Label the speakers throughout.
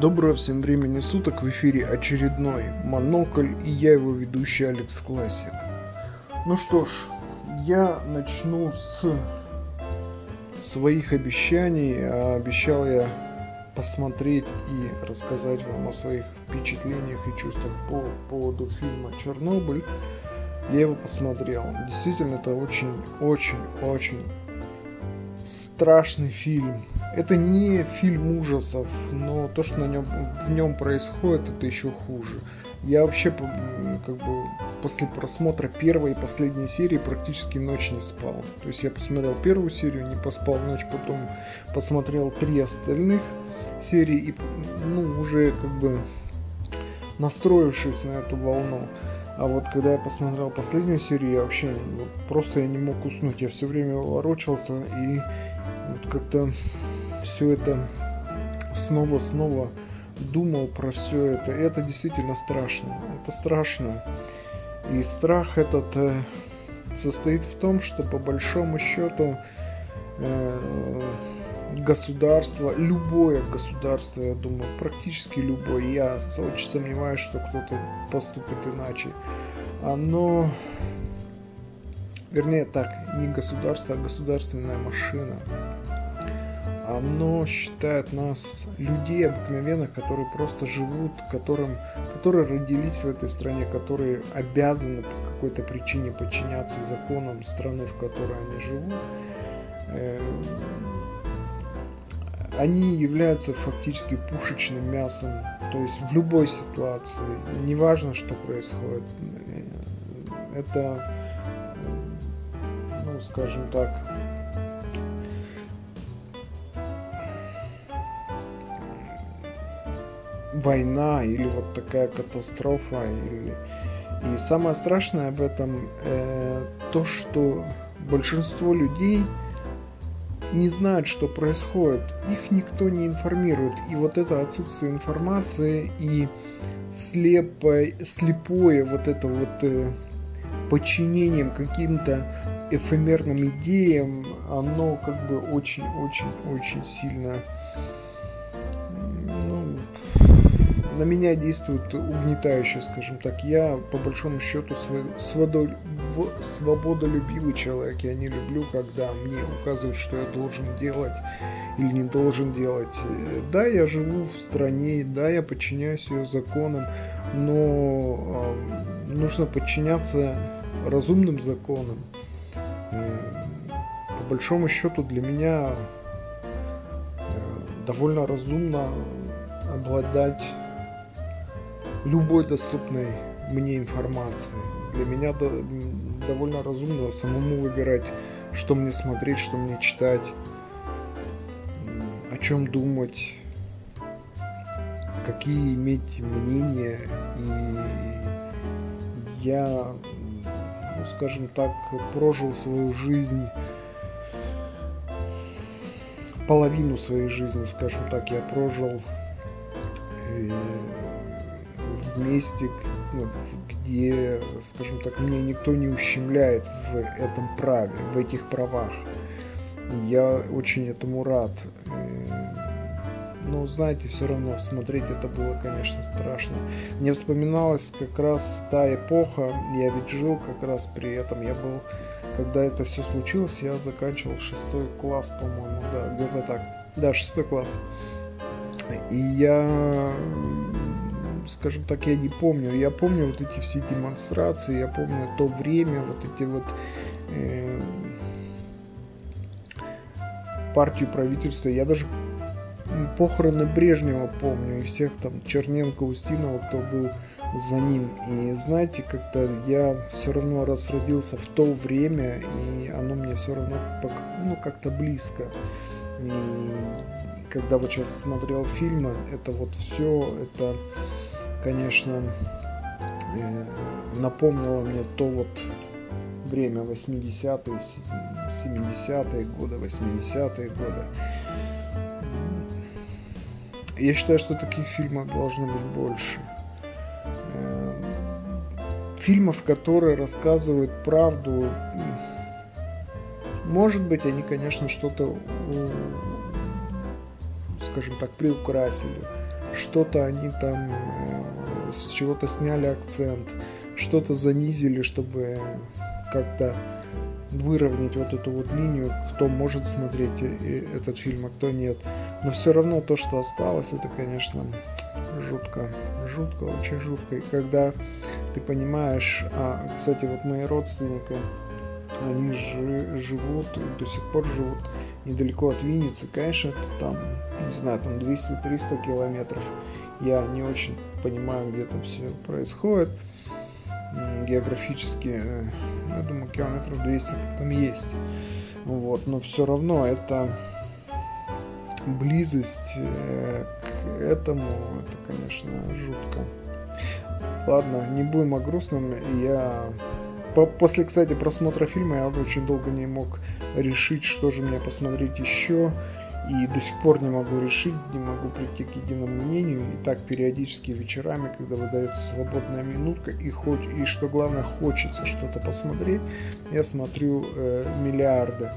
Speaker 1: Доброго всем времени суток, в эфире очередной Монокль и я его ведущий Алекс Классик. Ну что ж, я начну с своих обещаний. А обещал я посмотреть и рассказать вам о своих впечатлениях и чувствах по поводу фильма «Чернобыль». Я его посмотрел. Действительно, это очень-очень-очень страшный фильм. Это не фильм ужасов, но то, что на нем, в нем происходит, это еще хуже. Я вообще как бы после просмотра первой и последней серии практически ночь не спал. То есть я посмотрел первую серию, не поспал ночь, потом посмотрел три остальных серии и ну уже как бы настроившись на эту волну. А вот когда я посмотрел последнюю серию, я вообще ну, просто я не мог уснуть. Я все время ворочался и вот как-то все это снова-снова думал про все это. Это действительно страшно. Это страшно. И страх этот э, состоит в том, что по большому счету э, государство, любое государство, я думаю, практически любое, я очень сомневаюсь, что кто-то поступит иначе, оно, вернее так, не государство, а государственная машина, оно считает нас людей обыкновенных, которые просто живут, которым, которые родились в этой стране, которые обязаны по какой-то причине подчиняться законам страны, в которой они живут эм, они являются фактически пушечным мясом. То есть в любой ситуации, неважно, что происходит, это, ну, скажем так, война или вот такая катастрофа. Или... И самое страшное в этом э, то, что большинство людей не знают, что происходит, их никто не информирует. И вот это отсутствие информации и слепое, слепое вот это вот э, подчинением каким-то эфемерным идеям, оно как бы очень-очень-очень сильно на меня действует угнетающе, скажем так. Я, по большому счету, свободолюбивый человек. Я не люблю, когда мне указывают, что я должен делать или не должен делать. Да, я живу в стране, да, я подчиняюсь ее законам, но нужно подчиняться разумным законам. По большому счету для меня э, довольно разумно обладать любой доступной мне информации. Для меня до, довольно разумно самому выбирать, что мне смотреть, что мне читать, о чем думать, какие иметь мнения. И я, ну, скажем так, прожил свою жизнь половину своей жизни, скажем так, я прожил месте, ну, где, скажем так, мне никто не ущемляет в этом праве, в этих правах. Я очень этому рад. Но, знаете, все равно смотреть это было, конечно, страшно. Мне вспоминалась как раз та эпоха, я ведь жил как раз при этом, я был, когда это все случилось, я заканчивал шестой класс, по-моему, да, где-то так. Да, шестой класс. И я скажем так, я не помню. Я помню вот эти все демонстрации, я помню то время, вот эти вот э, партию правительства. Я даже похороны Брежнева помню, и всех там Черненко, Устинова, кто был за ним. И знаете, как-то я все равно раз родился в то время, и оно мне все равно ну, как-то близко. И когда вот сейчас смотрел фильмы, это вот все, это конечно, э, напомнило мне то вот время 80-е, 70-е годы, 80-е годы. Я считаю, что таких фильмов должно быть больше. Э, фильмов, которые рассказывают правду, может быть, они, конечно, что-то, скажем так, приукрасили что-то они там э, с чего-то сняли акцент, что-то занизили, чтобы как-то выровнять вот эту вот линию, кто может смотреть этот фильм, а кто нет. Но все равно то, что осталось, это, конечно, жутко, жутко, очень жутко. И когда ты понимаешь, а, кстати, вот мои родственники, они же живут, до сих пор живут недалеко от Винницы, конечно, там, не знаю, там 200-300 километров. Я не очень понимаю, где там все происходит географически, э, я думаю, километров 200 там есть. Вот, но все равно это близость э, к этому, это, конечно, жутко. Ладно, не будем о грустном. Я после, кстати, просмотра фильма я очень долго не мог решить, что же мне посмотреть еще. И до сих пор не могу решить, не могу прийти к единому мнению. И так периодически вечерами, когда выдается свободная минутка, и, хоть, и что главное, хочется что-то посмотреть, я смотрю э, миллиарды.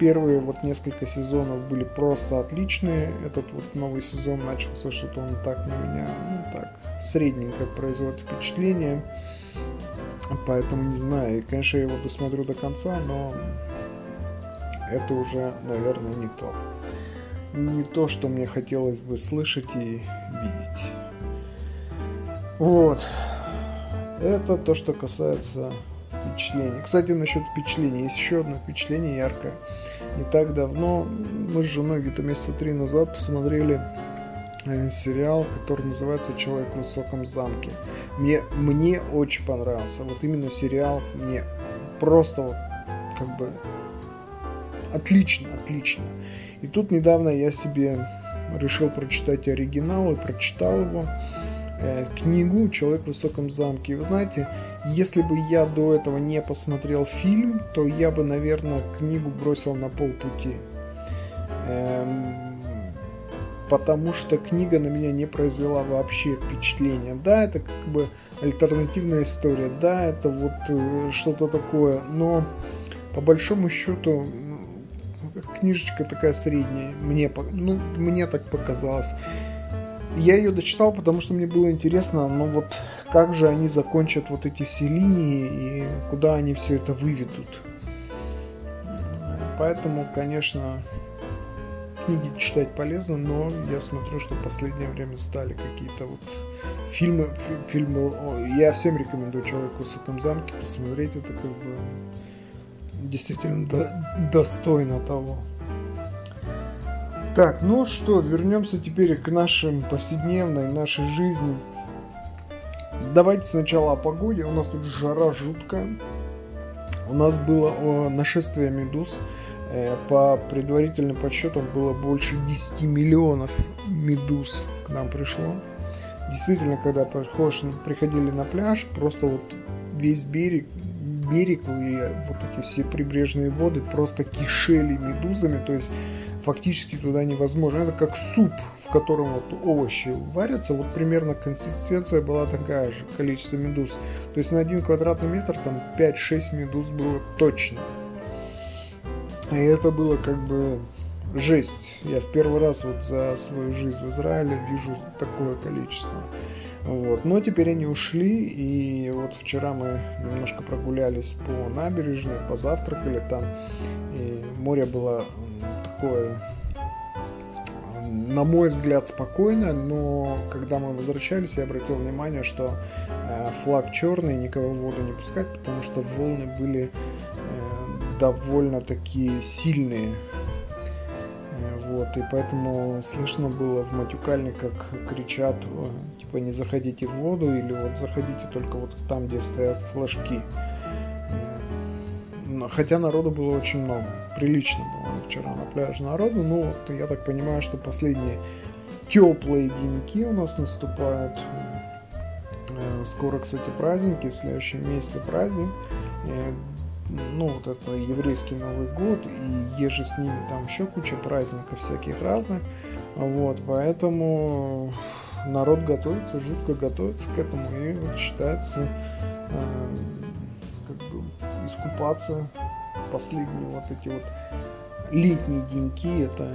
Speaker 1: Первые вот несколько сезонов были просто отличные. Этот вот новый сезон начался, что-то он так на меня, ну так, средненько производит впечатление. Поэтому не знаю. И, конечно, я его досмотрю до конца, но это уже, наверное, не то. Не то, что мне хотелось бы слышать и видеть. Вот. Это то, что касается впечатлений. Кстати, насчет впечатлений. Есть еще одно впечатление яркое. Не так давно мы с женой где-то месяца три назад посмотрели сериал, который называется «Человек в высоком замке». Мне, мне очень понравился. Вот именно сериал мне просто вот как бы Отлично, отлично. И тут недавно я себе решил прочитать оригинал и прочитал его э, книгу «Человек в высоком замке». И вы знаете, если бы я до этого не посмотрел фильм, то я бы, наверное, книгу бросил на полпути. Эм, потому что книга на меня не произвела вообще впечатления. Да, это как бы альтернативная история, да, это вот э, что-то такое, но по большому счету книжечка такая средняя, мне, ну, мне так показалось. Я ее дочитал, потому что мне было интересно, ну вот как же они закончат вот эти все линии и куда они все это выведут. Поэтому, конечно, книги читать полезно, но я смотрю, что в последнее время стали какие-то вот фильмы, фильмы. Я всем рекомендую «Человек в высоком замке» посмотреть, это как бы действительно до, достойно того. Так, ну что, вернемся теперь к нашим повседневной, нашей жизни. Давайте сначала о погоде. У нас тут жара жуткая. У нас было нашествие медуз. Э, по предварительным подсчетам было больше 10 миллионов медуз к нам пришло. Действительно, когда приходили на пляж, просто вот весь берег берег и вот эти все прибрежные воды просто кишели медузами, то есть фактически туда невозможно. Это как суп, в котором вот овощи варятся, вот примерно консистенция была такая же, количество медуз. То есть на один квадратный метр там 5-6 медуз было точно. И это было как бы жесть. Я в первый раз вот за свою жизнь в Израиле вижу такое количество. Вот. Но теперь они ушли, и вот вчера мы немножко прогулялись по набережной, позавтракали там, и море было такое, на мой взгляд, спокойное, но когда мы возвращались, я обратил внимание, что э, флаг черный, никого в воду не пускать, потому что волны были э, довольно такие сильные, вот, и поэтому слышно было в матюкальне, как кричат, э, типа, не заходите в воду, или вот заходите только вот там, где стоят флажки. Э, хотя народу было очень много. Прилично было вчера на пляже народу. Ну, вот, я так понимаю, что последние теплые деньки у нас наступают. Э, скоро, кстати, праздники, в следующем месяце праздник ну, вот это еврейский Новый год, и еже с ними там еще куча праздников всяких разных. Вот, поэтому народ готовится, жутко готовится к этому, и вот считается э, как бы искупаться последние вот эти вот летние деньки, это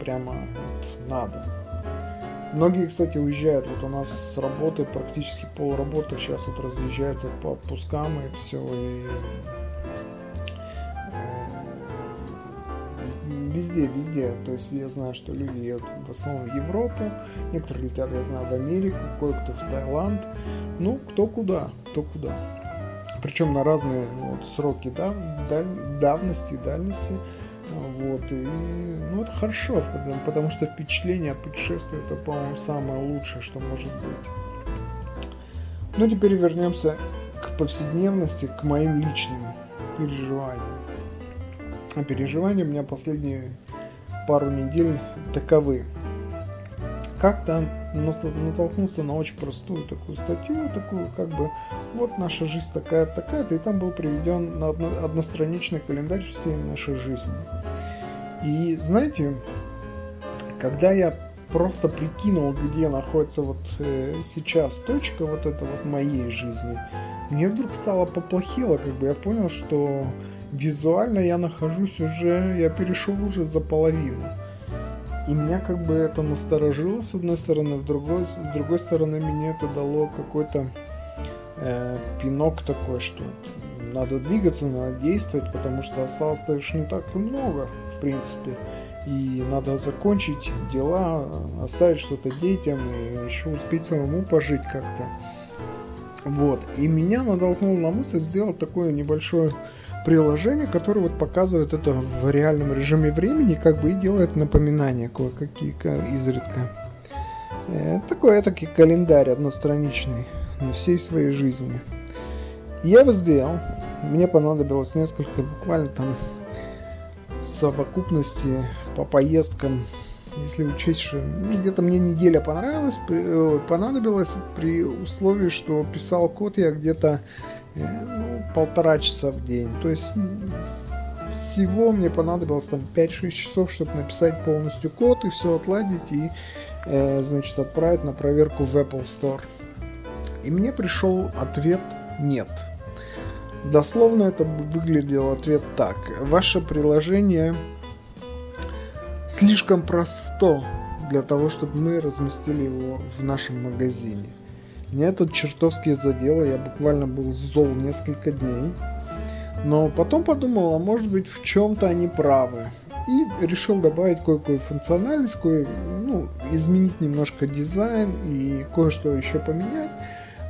Speaker 1: прямо вот надо. Многие, кстати, уезжают. Вот у нас с работы практически пол работы сейчас вот разъезжается по отпускам и все. И везде, везде. То есть я знаю, что люди едут в основном в Европу, некоторые летят, я знаю, в Америку, кое-кто в Таиланд. Ну, кто куда, кто куда. Причем на разные вот, сроки дав, даль, давности, дальности. Вот, и, ну, это хорошо, потому что впечатление от путешествия это, по-моему, самое лучшее, что может быть. Ну, теперь вернемся к повседневности, к моим личным переживаниям переживания у меня последние пару недель таковы. Как-то натолкнулся на очень простую такую статью, такую как бы вот наша жизнь такая такая-то, и там был приведен на одно, одностраничный календарь всей нашей жизни. И знаете, когда я просто прикинул, где находится вот э, сейчас точка вот эта вот моей жизни, мне вдруг стало поплохело, как бы я понял, что визуально я нахожусь уже, я перешел уже за половину. И меня как бы это насторожило с одной стороны, в другой, с другой стороны мне это дало какой-то э, пинок такой, что надо двигаться, надо действовать, потому что осталось-то уж не так и много, в принципе. И надо закончить дела, оставить что-то детям и еще успеть самому пожить как-то. Вот. И меня натолкнул на мысль сделать такое небольшое приложение, которое вот показывает это в реальном режиме времени, как бы и делает напоминания кое-какие изредка. Э, такой этакий календарь одностраничный всей своей жизни. Я его сделал. Мне понадобилось несколько, буквально там совокупности по поездкам, если учесть, что где-то мне неделя понравилась, э, понадобилась при условии, что писал код я где-то ну, полтора часа в день. То есть всего мне понадобилось там 5-6 часов, чтобы написать полностью код и все отладить и, э, значит, отправить на проверку в Apple Store. И мне пришел ответ «нет». Дословно это выглядел ответ так. Ваше приложение слишком просто для того, чтобы мы разместили его в нашем магазине. Меня этот чертовски задело, я буквально был зол несколько дней. Но потом подумал, а может быть в чем-то они правы. И решил добавить кое-какую функциональность, кое, ну, изменить немножко дизайн и кое-что еще поменять.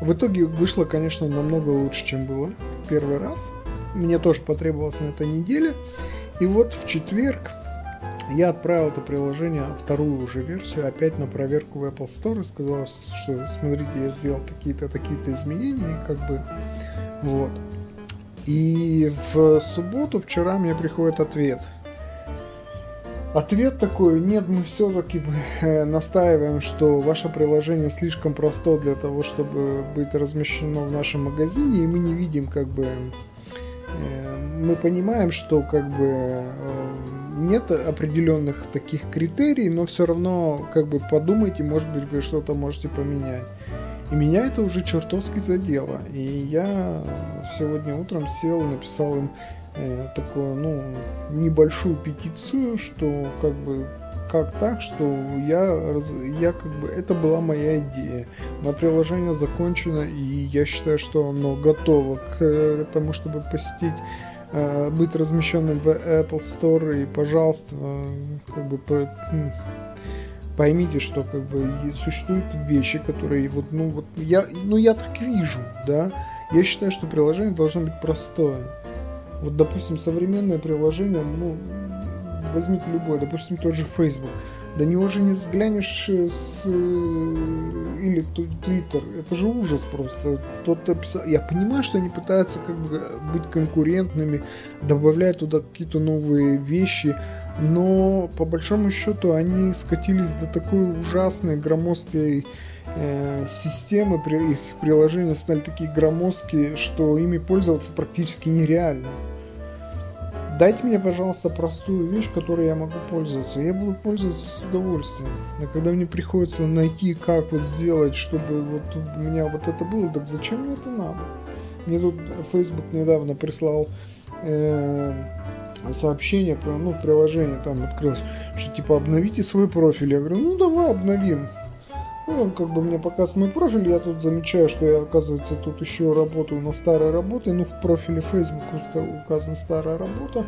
Speaker 1: В итоге вышло, конечно, намного лучше, чем было первый раз. Мне тоже потребовалось на этой неделе. И вот в четверг я отправил это приложение, вторую уже версию, опять на проверку в Apple Store и сказал, что смотрите, я сделал какие-то такие-то изменения, как бы вот. И в субботу вчера мне приходит ответ. Ответ такой, нет, мы все-таки э, настаиваем, что ваше приложение слишком просто для того, чтобы быть размещено в нашем магазине, и мы не видим как бы мы понимаем, что как бы э, нет определенных таких критерий, но все равно как бы подумайте, может быть вы что-то можете поменять. И меня это уже чертовски задело. И я сегодня утром сел и написал им э, такую, ну, небольшую петицию, что как бы как так, что я, я как бы, это была моя идея. Мое приложение закончено, и я считаю, что оно готово к э, тому, чтобы посетить Э, быть размещенным в Apple Store. И пожалуйста как бы поймите что как бы существуют вещи которые вот ну вот я ну я так вижу да. Я считаю что приложение должно быть простое. Вот допустим современное приложение ну возьмите любое допустим тоже Facebook до него же не взглянешь э, с... Э, или Твиттер. Это же ужас просто. Тот описал... Я понимаю, что они пытаются как бы быть конкурентными, добавляют туда какие-то новые вещи, но по большому счету они скатились до такой ужасной громоздкой э, системы, их приложения стали такие громоздкие, что ими пользоваться практически нереально. Дайте мне, пожалуйста, простую вещь, которой я могу пользоваться. Я буду пользоваться с удовольствием. А когда мне приходится найти, как вот сделать, чтобы вот у меня вот это было, так зачем мне это надо? Мне тут Facebook недавно прислал э, сообщение ну, приложение там открылось, что типа обновите свой профиль. Я говорю, ну давай обновим. Ну, как бы мне показывает мой профиль, я тут замечаю, что я, оказывается, тут еще работаю на старой работе. Ну, в профиле Facebook указана старая работа.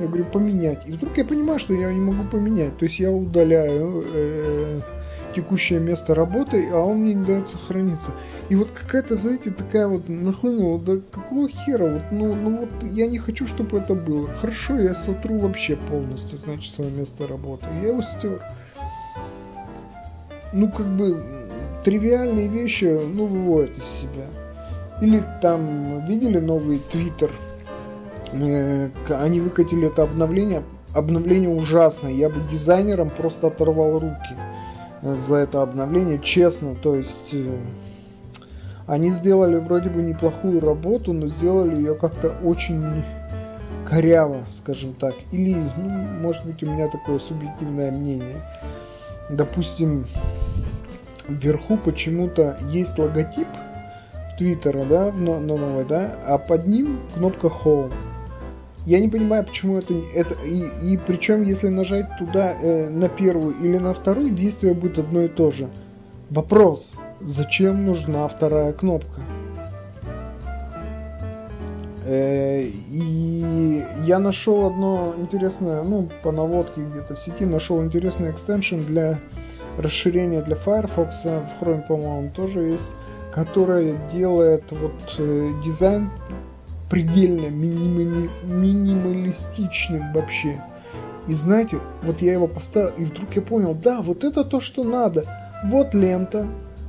Speaker 1: Я говорю, поменять. И вдруг я понимаю, что я не могу поменять. То есть я удаляю э, текущее место работы, а он мне не дает сохраниться. И вот какая-то, знаете, такая вот нахлынула, да какого хера, вот, ну, ну вот я не хочу, чтобы это было. Хорошо, я сотру вообще полностью, значит, свое место работы. Я его стер ну, как бы, тривиальные вещи, ну, выводят из себя. Или там, видели новый твиттер? Э, они выкатили это обновление. Обновление ужасное. Я бы дизайнерам просто оторвал руки за это обновление, честно. То есть, э, они сделали вроде бы неплохую работу, но сделали ее как-то очень коряво, скажем так. Или, ну, может быть, у меня такое субъективное мнение. Допустим, вверху почему-то есть логотип Твиттера, да, на, новой, да, а под ним кнопка Home. Я не понимаю, почему это, это и, и причем, если нажать туда э, на первую или на вторую, действие будет одно и то же. Вопрос, зачем нужна вторая кнопка? Э, и я нашел одно интересное, ну, по наводке где-то в сети, нашел интересный экстеншн для расширение для Firefox, в Chrome, по-моему, тоже есть, которое делает вот э, дизайн предельно минимали, минималистичным вообще. И знаете, вот я его поставил, и вдруг я понял, да, вот это то, что надо. Вот лента,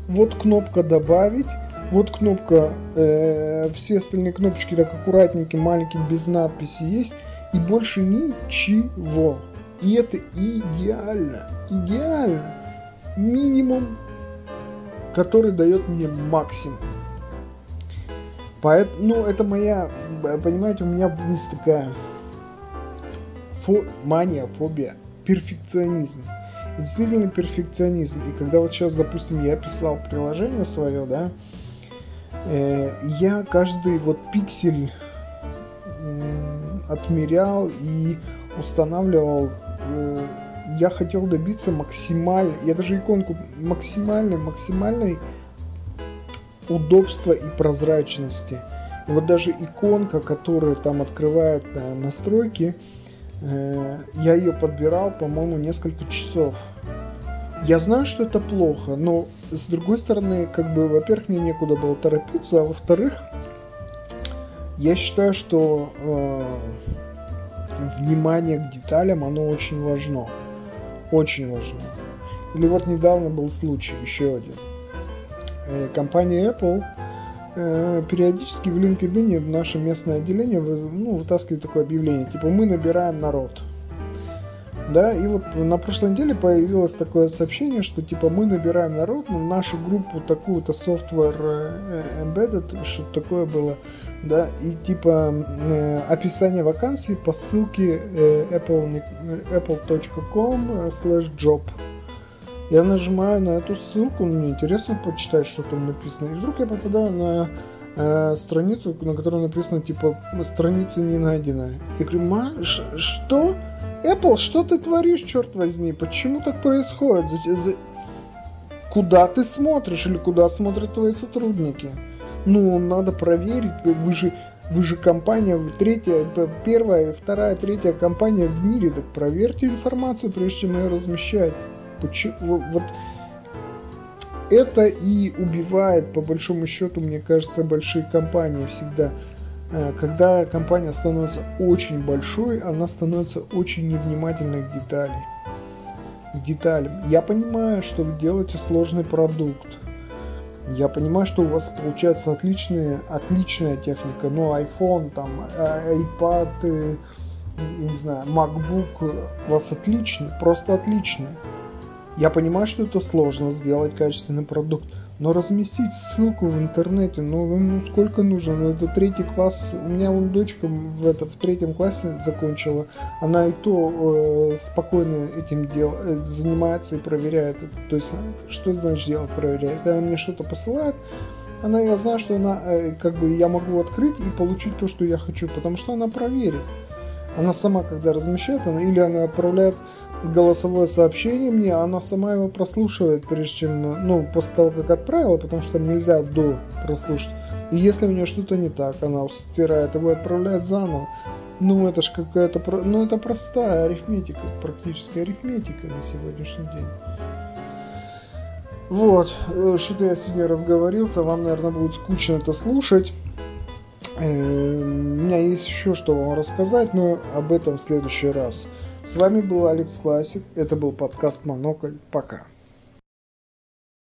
Speaker 1: вот кнопка добавить, вот кнопка, э, все остальные кнопочки так аккуратненькие, маленькие, без надписи есть, и больше ничего. И это идеально, идеально минимум, который дает мне максимум. Поэтому, ну, это моя, понимаете, у меня есть такая фо, мания, фобия, перфекционизм. Действительно перфекционизм. И когда вот сейчас, допустим, я писал приложение свое, да, я каждый вот пиксель э, отмерял и устанавливал э, я хотел добиться максимальной, я даже иконку максимальной, максимальной удобства и прозрачности. Вот даже иконка, которая там открывает э, настройки, э, я ее подбирал, по-моему, несколько часов. Я знаю, что это плохо, но с другой стороны, как бы, во-первых, мне некуда было торопиться, а во-вторых, я считаю, что э, внимание к деталям, оно очень важно очень важно. Или вот недавно был случай, еще один. Э, компания Apple э, периодически в LinkedIn в наше местное отделение ну, вытаскивает такое объявление, типа мы набираем народ. Да, и вот на прошлой неделе появилось такое сообщение, что типа мы набираем народ на нашу группу такую-то software э, embedded, что такое было, да, и типа э, описание вакансии по ссылке э, apple, apple.com slash job. Я нажимаю на эту ссылку, мне интересно почитать, что там написано. И вдруг я попадаю на э, страницу, на которой написано типа страница не найдена. Я говорю, ма, что? Apple, что ты творишь, черт возьми? Почему так происходит? За, за... Куда ты смотришь или куда смотрят твои сотрудники? Ну, надо проверить. Вы же, вы же компания, третья, первая, вторая, третья компания в мире. Так проверьте информацию, прежде чем ее размещать. Почему? Вот это и убивает, по большому счету, мне кажется, большие компании всегда. Э, когда компания становится очень большой, она становится очень невнимательной к деталям. К деталям. Я понимаю, что вы делаете сложный продукт. Я понимаю, что у вас получается отличная, отличная техника, но iPhone, там, э, iPad, э, я не знаю, MacBook у вас отличный, просто отличный. Я понимаю, что это сложно сделать качественный продукт, но разместить ссылку в интернете, ну, ну сколько нужно? Ну это третий класс. У меня вон дочка в, это, в третьем классе закончила. Она и то э, спокойно этим дел, э, занимается и проверяет. То есть, что значит делать проверяет? Она мне что-то посылает, она, я знаю, что она, э, как бы, я могу открыть и получить то, что я хочу, потому что она проверит. Она сама, когда размещает, она, или она отправляет голосовое сообщение мне, она сама его прослушивает, прежде чем, ну, после того, как отправила, потому что там нельзя до прослушать. И если у нее что-то не так, она стирает его и отправляет заново. Ну, это ж какая-то, ну, это простая арифметика, практически арифметика на сегодняшний день. Вот, э, что-то я сегодня разговорился, вам, наверное, будет скучно это слушать. Э, у меня есть еще что вам рассказать, но об этом в следующий раз. С вами был Алекс Классик, это был подкаст Монокль, пока.